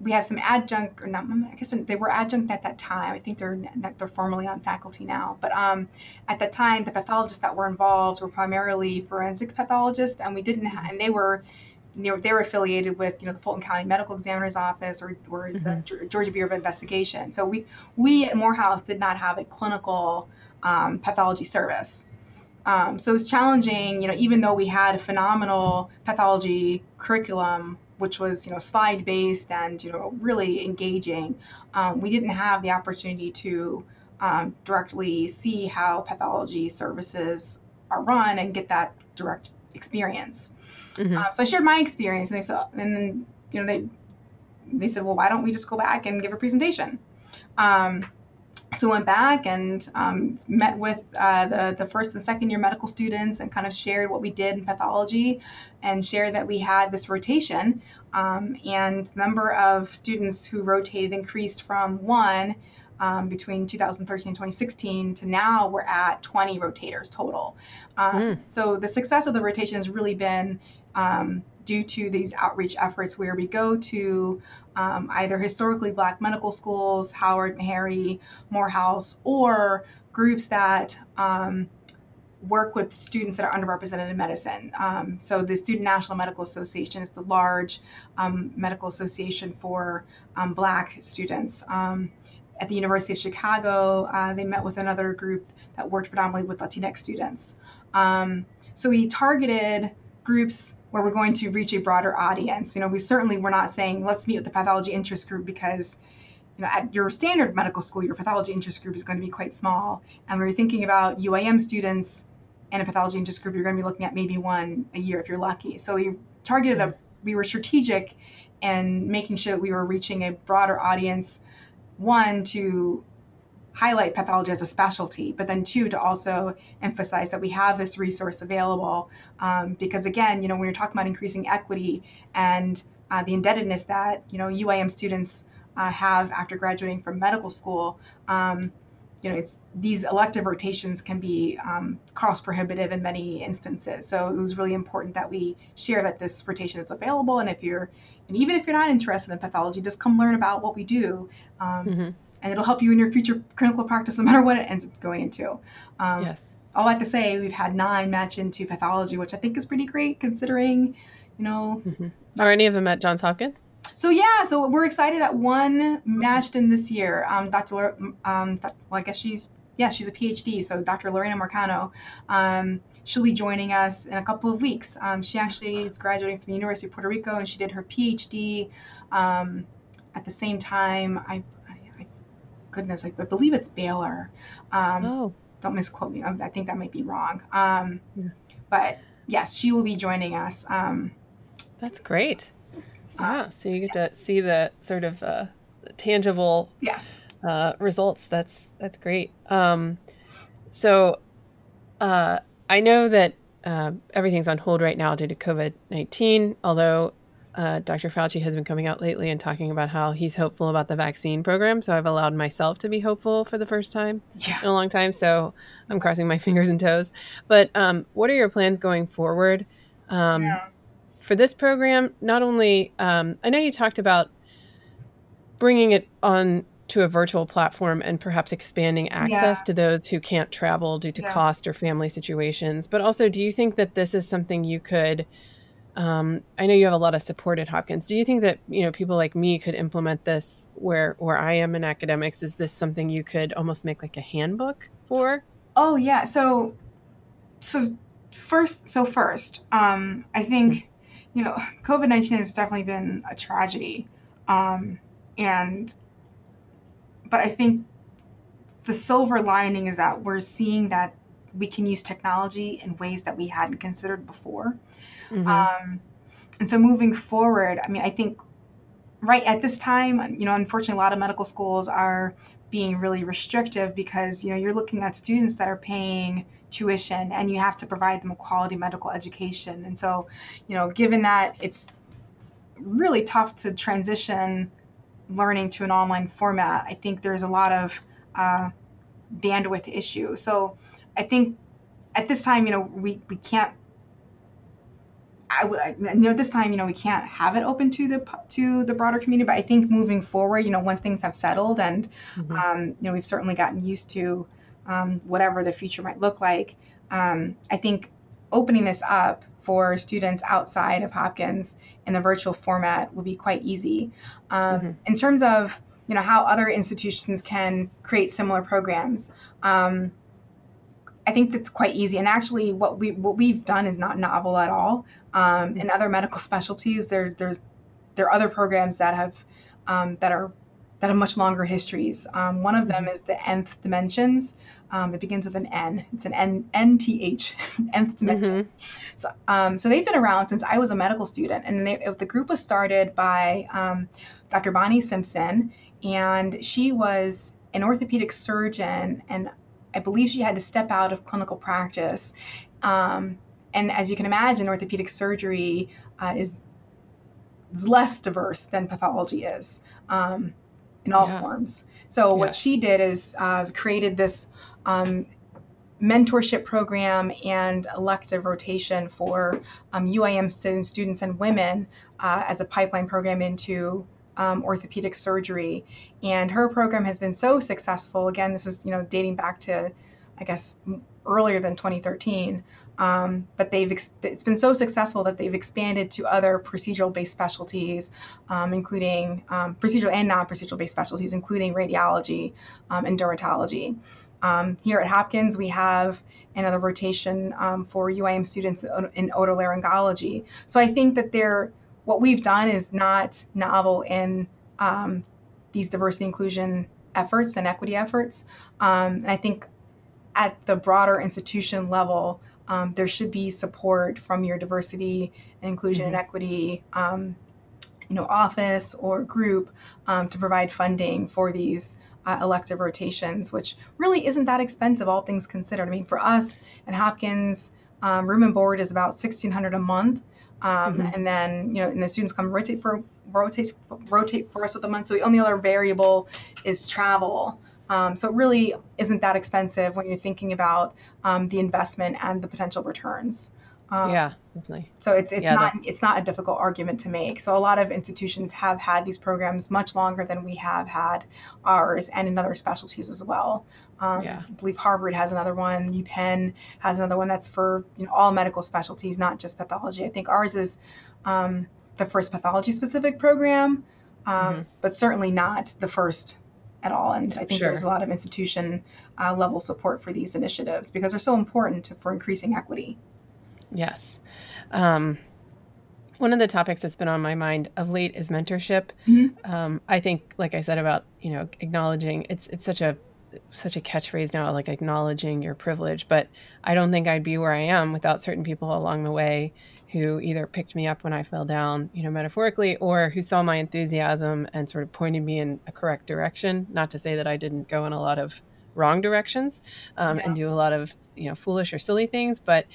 we have some adjunct or not I guess they were adjunct at that time. I think they're they're formally on faculty now. But um, at the time, the pathologists that were involved were primarily forensic pathologists, and we didn't ha- and they were they were, they were affiliated with you know the Fulton County Medical Examiner's Office or, or the Mhm. Ge- Georgia Bureau of Investigation. So we we at Morehouse did not have a clinical um, pathology service. Um, so it was challenging, you know, even though we had a phenomenal pathology curriculum, which was, you know, slide based and, you know, really engaging, um, we didn't have the opportunity to um, directly see how pathology services are run and get that direct experience. Mhm. Um, so I shared my experience, and they said, and you know they they said, well, why don't we just go back and give a presentation? Um, so went back and um, met with uh, the the first and second year medical students and kind of shared what we did in pathology, and shared that we had this rotation, um, and number of students who rotated increased from one. Um, between 2013 and 2016 to now we're at 20 rotators total um, Mm. so the success of the rotation has really been um, due to these outreach efforts where we go to um, either historically black medical schools, Howard, Meharry, Morehouse, or groups that um, work with students that are underrepresented in medicine. Um, so the Student National Medical Association is the large um, medical association for um, black students. Um, at the University of Chicago, uh, they met with another group that worked predominantly with Latinx students. So we targeted groups where we're going to reach a broader audience. You know, we certainly were not saying let's meet with the pathology interest group because you know at your standard medical school your pathology interest group is going to be quite small. And we were thinking about UIM students and a pathology interest group you're going to be looking at maybe one a year if you're lucky. So we targeted a we were strategic and making sure that we were reaching a broader audience. One to highlight pathology as a specialty, but then two, to also emphasize that we have this resource available. Um, because again, you know, when you're talking about increasing equity and uh, the indebtedness that, you know, UIM students uh, have after graduating from medical school, um, you know, it's these elective rotations can be um, cost prohibitive in many instances. So it was really important that we share that this rotation is available. And if you're, and even if you're not interested in pathology, just come learn about what we do. Um, Mhm. And it'll help you in your future clinical practice no matter what it ends up going into. Um, Yes. All that to say, we've had nine match into pathology, which I think is pretty great considering, you know. Are any of them at Johns Hopkins? So yeah, so we're excited that one matched in this year. Um, Dr. Um, well, I guess she's yeah, she's a PhD. So Dr. Lorena Marcano, um, she'll be joining us in a couple of weeks. Um, she actually is graduating from the University of Puerto Rico, and she did her PhD um, at the same time. I goodness, I, believe it's Baylor. Um, Oh, don't misquote me. I think that might be wrong. Um, yeah. But yes, she will be joining us. Um, That's great. Yeah, so you get to see the sort of uh, tangible yes uh, results. That's that's great. Um, so uh, I know that uh, everything's on hold right now due to COVID nineteen. Although uh, Dr. Fauci has been coming out lately and talking about how he's hopeful about the vaccine program. So I've allowed myself to be hopeful for the first time yeah. in a long time. So I'm crossing my fingers and toes. But um, what are your plans going forward? Um, yeah. For this program, not only, um, I know you talked about bringing it on to a virtual platform and perhaps expanding access yeah. to those who can't travel due to cost or family situations. But also, do you think that this is something you could? Um, I know you have a lot of support at Hopkins. Do you think that you know people like me could implement this where where I am in academics? Is this something you could almost make like a handbook for? Oh yeah. So so first so first, um, I think you know COVID nineteen has definitely been a tragedy, um, and but I think the silver lining is that we're seeing that we can use technology in ways that we hadn't considered before. Mm-hmm. Um, and so moving forward, I mean, I think right at this time, you know, unfortunately, a lot of medical schools are being really restrictive because, you know, you're looking at students that are paying tuition and you have to provide them a quality medical education. And so, you know, given that it's really tough to transition learning to an online format, I think there's a lot of uh, bandwidth issue. So I think at this time, you know, we, we can't I, you know, this time, you know, we can't have it open to the to the broader community. But I think moving forward, you know, once things have settled and, mm-hmm. um, you know, we've certainly gotten used to um, whatever the future might look like. Um, I think opening this up for students outside of Hopkins in a virtual format will be quite easy. Um, mm-hmm. In terms of, you know, how other institutions can create similar programs. Um, I think that's quite easy. And actually, what we what we've done is not novel at all. Um, in other medical specialties, there there's there are other programs that have um, that are that have much longer histories. Um, one of them is the nth dimensions. Um, it begins with an N. It's an N NTH, nth dimension. Mm-hmm. So um, so they've been around since I was a medical student, and they, the group was started by um, Dr. Bonnie Simpson, and she was an orthopedic surgeon and I believe she had to step out of clinical practice. Um, and as you can imagine, orthopedic surgery uh, is, is, less diverse than pathology is um, in all yeah. forms. So yes. what she did is uh, created this um, mentorship program and elective rotation for um, UIM students and women uh, as a pipeline program into um, orthopedic surgery. And her program has been so successful. Again, this is you know dating back to, I guess, earlier than 2013. Um, but they've ex- it's been so successful that they've expanded to other procedural-based specialties, um, including um, procedural and non-procedural-based specialties, including radiology um, and dermatology. Um, here at Hopkins, we have another rotation um, for UIM students in otolaryngology. So I think that they're what we've done is not novel in these diversity inclusion efforts and equity efforts. And I think at the broader institution level, um, there should be support from your diversity and inclusion mm-hmm. and equity, um, you know, office or group um, to provide funding for these uh, elective rotations, which really isn't that expensive, all things considered. I mean, for us at Hopkins, um, room and board is about 1600 a month um, mm-hmm. And then, you know, and the students come rotate for rotate rotate for us with a month. So the only other variable is travel. Um, so it really isn't that expensive when you're thinking about um, the investment and the potential returns. Um, yeah, definitely. So it's it's yeah, not that... it's not a difficult argument to make. So a lot of institutions have had these programs much longer than we have had ours, and in other specialties as well. Um, yeah. I believe Harvard has another one. UPenn has another one that's for you know all medical specialties, not just pathology. I think ours is um, the first pathology specific program, um, mm-hmm. but certainly not the first at all. And I think sure. there's a lot of institution uh, level support for these initiatives because they're so important to, for increasing equity. Yes. Um, one of the topics that's been on my mind of late is mentorship. Mm-hmm. Um, I think, like I said about you know acknowledging it's it's such a such a catchphrase now, like acknowledging your privilege. But I don't think I'd be where I am without certain people along the way who either picked me up when I fell down, you know, metaphorically, or who saw my enthusiasm and sort of pointed me in a correct direction. Not to say that I didn't go in a lot of wrong directions um, yeah. and do a lot of you know foolish or silly things, but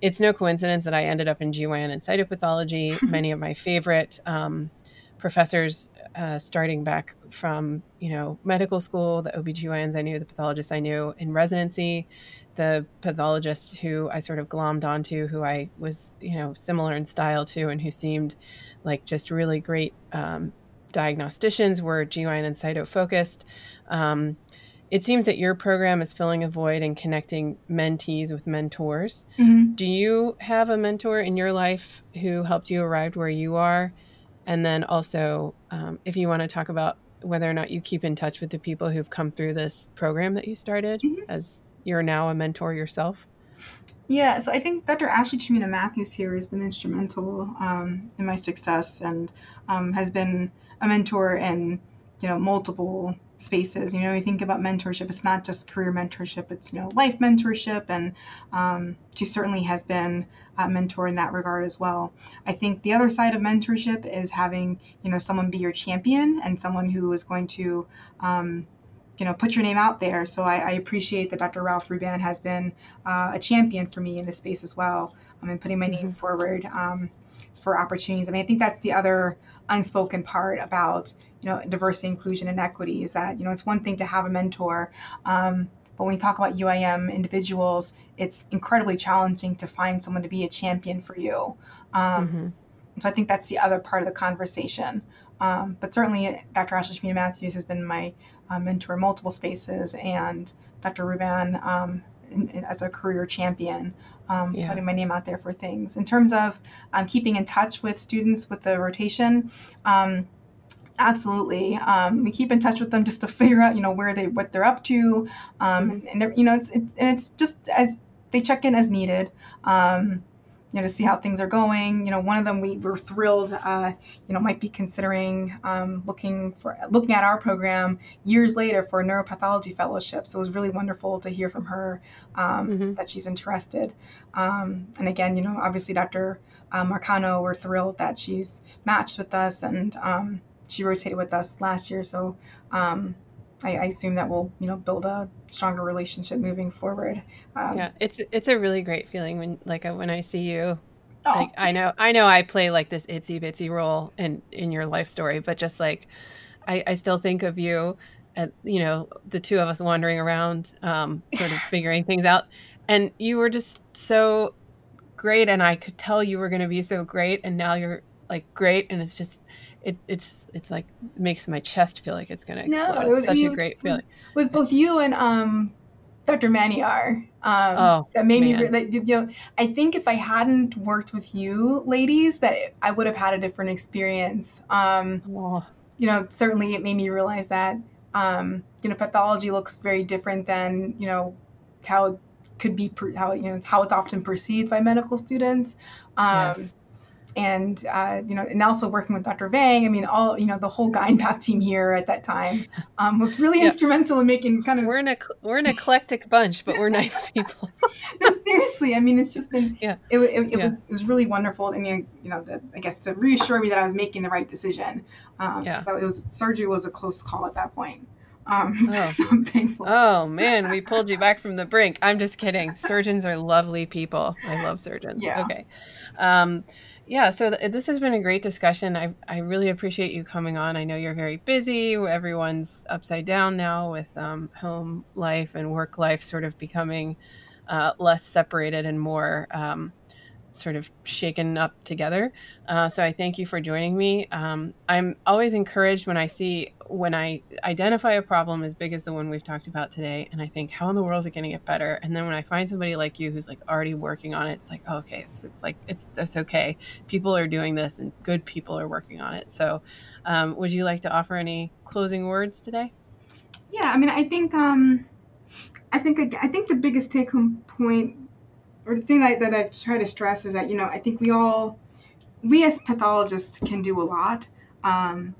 it's no coincidence that I ended up in GYN and cytopathology. Many of my favorite um, professors, uh, starting back from you know medical school, the OBGYNs I knew, the pathologists I knew in residency, the pathologists who I sort of glommed onto, who I was you know similar in style to, and who seemed like just really great um, diagnosticians were GYN and cyto focused. Um, it seems that your program is filling a void and connecting mentees with mentors. Mm-hmm. Do you have a mentor in your life who helped you arrive where you are? And then also, um, if you want to talk about whether or not you keep in touch with the people who've come through this program that you started, mm-hmm. as you're now a mentor yourself. Yeah, so I think Dr. Ashley Cimino-Mathews here has been instrumental um, in my success and um, has been a mentor in you know multiple spaces. You know, we think about mentorship, it's not just career mentorship, it's, you know, life mentorship. And um, she certainly has been a mentor in that regard as well. I think the other side of mentorship is having, you know, someone be your champion and someone who is going to, um, you know, put your name out there. So I, I appreciate that Dr. Ralph Hruban has been uh, a champion for me in this space as well. I mean, putting my mm-hmm. name forward um, for opportunities. I mean, I think that's the other unspoken part about you know diversity, inclusion, and equity is that you know it's one thing to have a mentor. Um, but when we talk about UIM individuals, it's incredibly challenging to find someone to be a champion for you. Um, mm-hmm. So I think that's the other part of the conversation. Um, but certainly, Dr. Ashley Cimino-Mathews has been my uh, mentor in multiple spaces, and Dr. Hruban um, in, in, as a career champion, um, yeah. putting my name out there for things. In terms of um, keeping in touch with students with the rotation, um, absolutely. Um, we keep in touch with them just to figure out you know where they what they're up to. Um, mm-hmm. and you know it's, it's and it's just as they check in as needed um, you know to see how things are going. You know one of them we were thrilled uh, you know might be considering um, looking for looking at our program years later for a neuropathology fellowship. So it was really wonderful to hear from her um, mm-hmm. that she's interested. Um, and again you know obviously dr uh, marcano we're thrilled that she's matched with us and um, she rotated with us last year, so um, I, I, assume that we'll you know build a stronger relationship moving forward. Um, yeah, it's it's a really great feeling when like when I see you. Oh. Like, I know I know I play like this itsy bitsy role in in your life story, but just like I, I still think of you at you know the two of us wandering around, um, sort of figuring things out, and you were just so great, and I could tell you were going to be so great, and now you're like great, and it's just it, it's it's like it makes my chest feel like it's gonna explode. No, it was, such a great feeling. Was both you and um, Dr. Maniar um, oh, that made man. me like you know I think if I hadn't worked with you ladies that I would have had a different experience. Um, oh. You know, certainly it made me realize that um, you know pathology looks very different than you know how it could be how you know how it's often perceived by medical students. Um, yes and uh, you know, and also working with Dr. Vang. I mean, all you know, the whole GynPath team here at that time um, was really yeah. instrumental in making kind of. We're an we're an eclectic bunch, but we're nice people. no, seriously, I mean, it's just been yeah. It, it, it yeah. was it was really wonderful, and you know, the, I guess to reassure me that I was making the right decision. Um, yeah. it was surgery was a close call at that point. Um, oh. so oh man, we pulled you back from the brink. I'm just kidding. Surgeons are lovely people. I love surgeons. Yeah. Okay. Um, yeah, so th- this has been a great discussion. I, I really appreciate you coming on. I know you're very busy. Everyone's upside down now with um, home life and work life sort of becoming uh, less separated and more um, sort of shaken up together. Uh, so I thank you for joining me. Um, I'm always encouraged when I see when I identify a problem as big as the one we've talked about today, and I think, how in the world is it going to get better? And then when I find somebody like you who's like already working on it, it's like, oh, okay, it's, it's like it's that's okay. People are doing this, and good people are working on it. So, um, would you like to offer any closing words today? Yeah, I mean, I think um, I think I think the biggest take home point or the thing that, that I try to stress is that you know I think we all we as pathologists can do a lot um,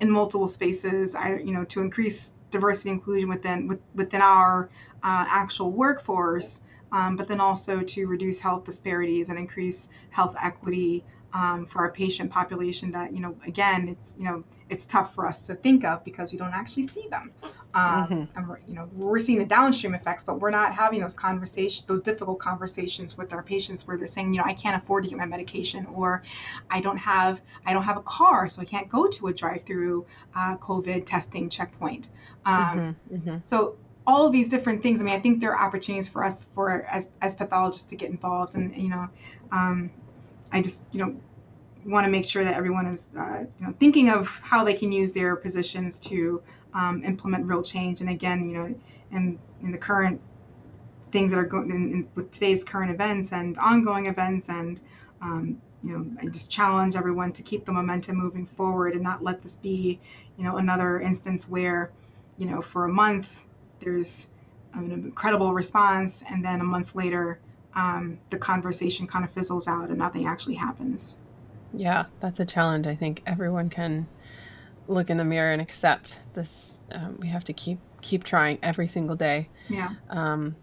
in multiple spaces. I you know to increase diversity inclusion within with, within our uh, actual workforce, um, but then also to reduce health disparities and increase health equity um, for our patient population that you know again it's you know it's tough for us to think of because we don't actually see them um, mm-hmm. and we're, you know we're seeing the downstream effects but we're not having those conversations those difficult conversations with our patients where they're saying you know i can't afford to get my medication or i don't have i don't have a car so i can't go to a drive-through uh, covid testing checkpoint um, mm-hmm. Mm-hmm. so all of these different things i mean i think there are opportunities for us for as, as pathologists to get involved and you know um, I just, you know, want to make sure that everyone is, uh, you know, thinking of how they can use their positions to um, implement real change. And again, you know, in in the current things that are going in, with today's current events and ongoing events, and um, you know, I just challenge everyone to keep the momentum moving forward and not let this be, you know, another instance where, you know, for a month there's an incredible response, and then a month later um, the conversation kind of fizzles out and nothing actually happens. Yeah, that's a challenge. I think everyone can look in the mirror and accept this. Um, we have to keep keep trying every single day. Yeah. Um,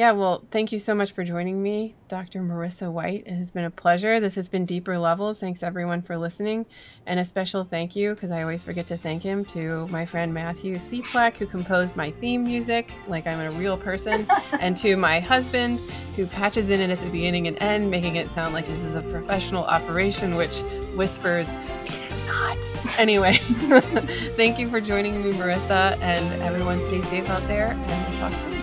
yeah, well, thank you so much for joining me, Dr. Marissa White. It has been a pleasure. This has been Deeper Levels. Thanks everyone for listening. And a special thank you, because I always forget to thank him, to my friend Matthew C. Seaplack, who composed my theme music, like I'm a real person, and to my husband, who patches in it at the beginning and end, making it sound like this is a professional operation, which whispers, it is not. Anyway, thank you for joining me, Marissa, and everyone stay safe out there, and we'll talk soon.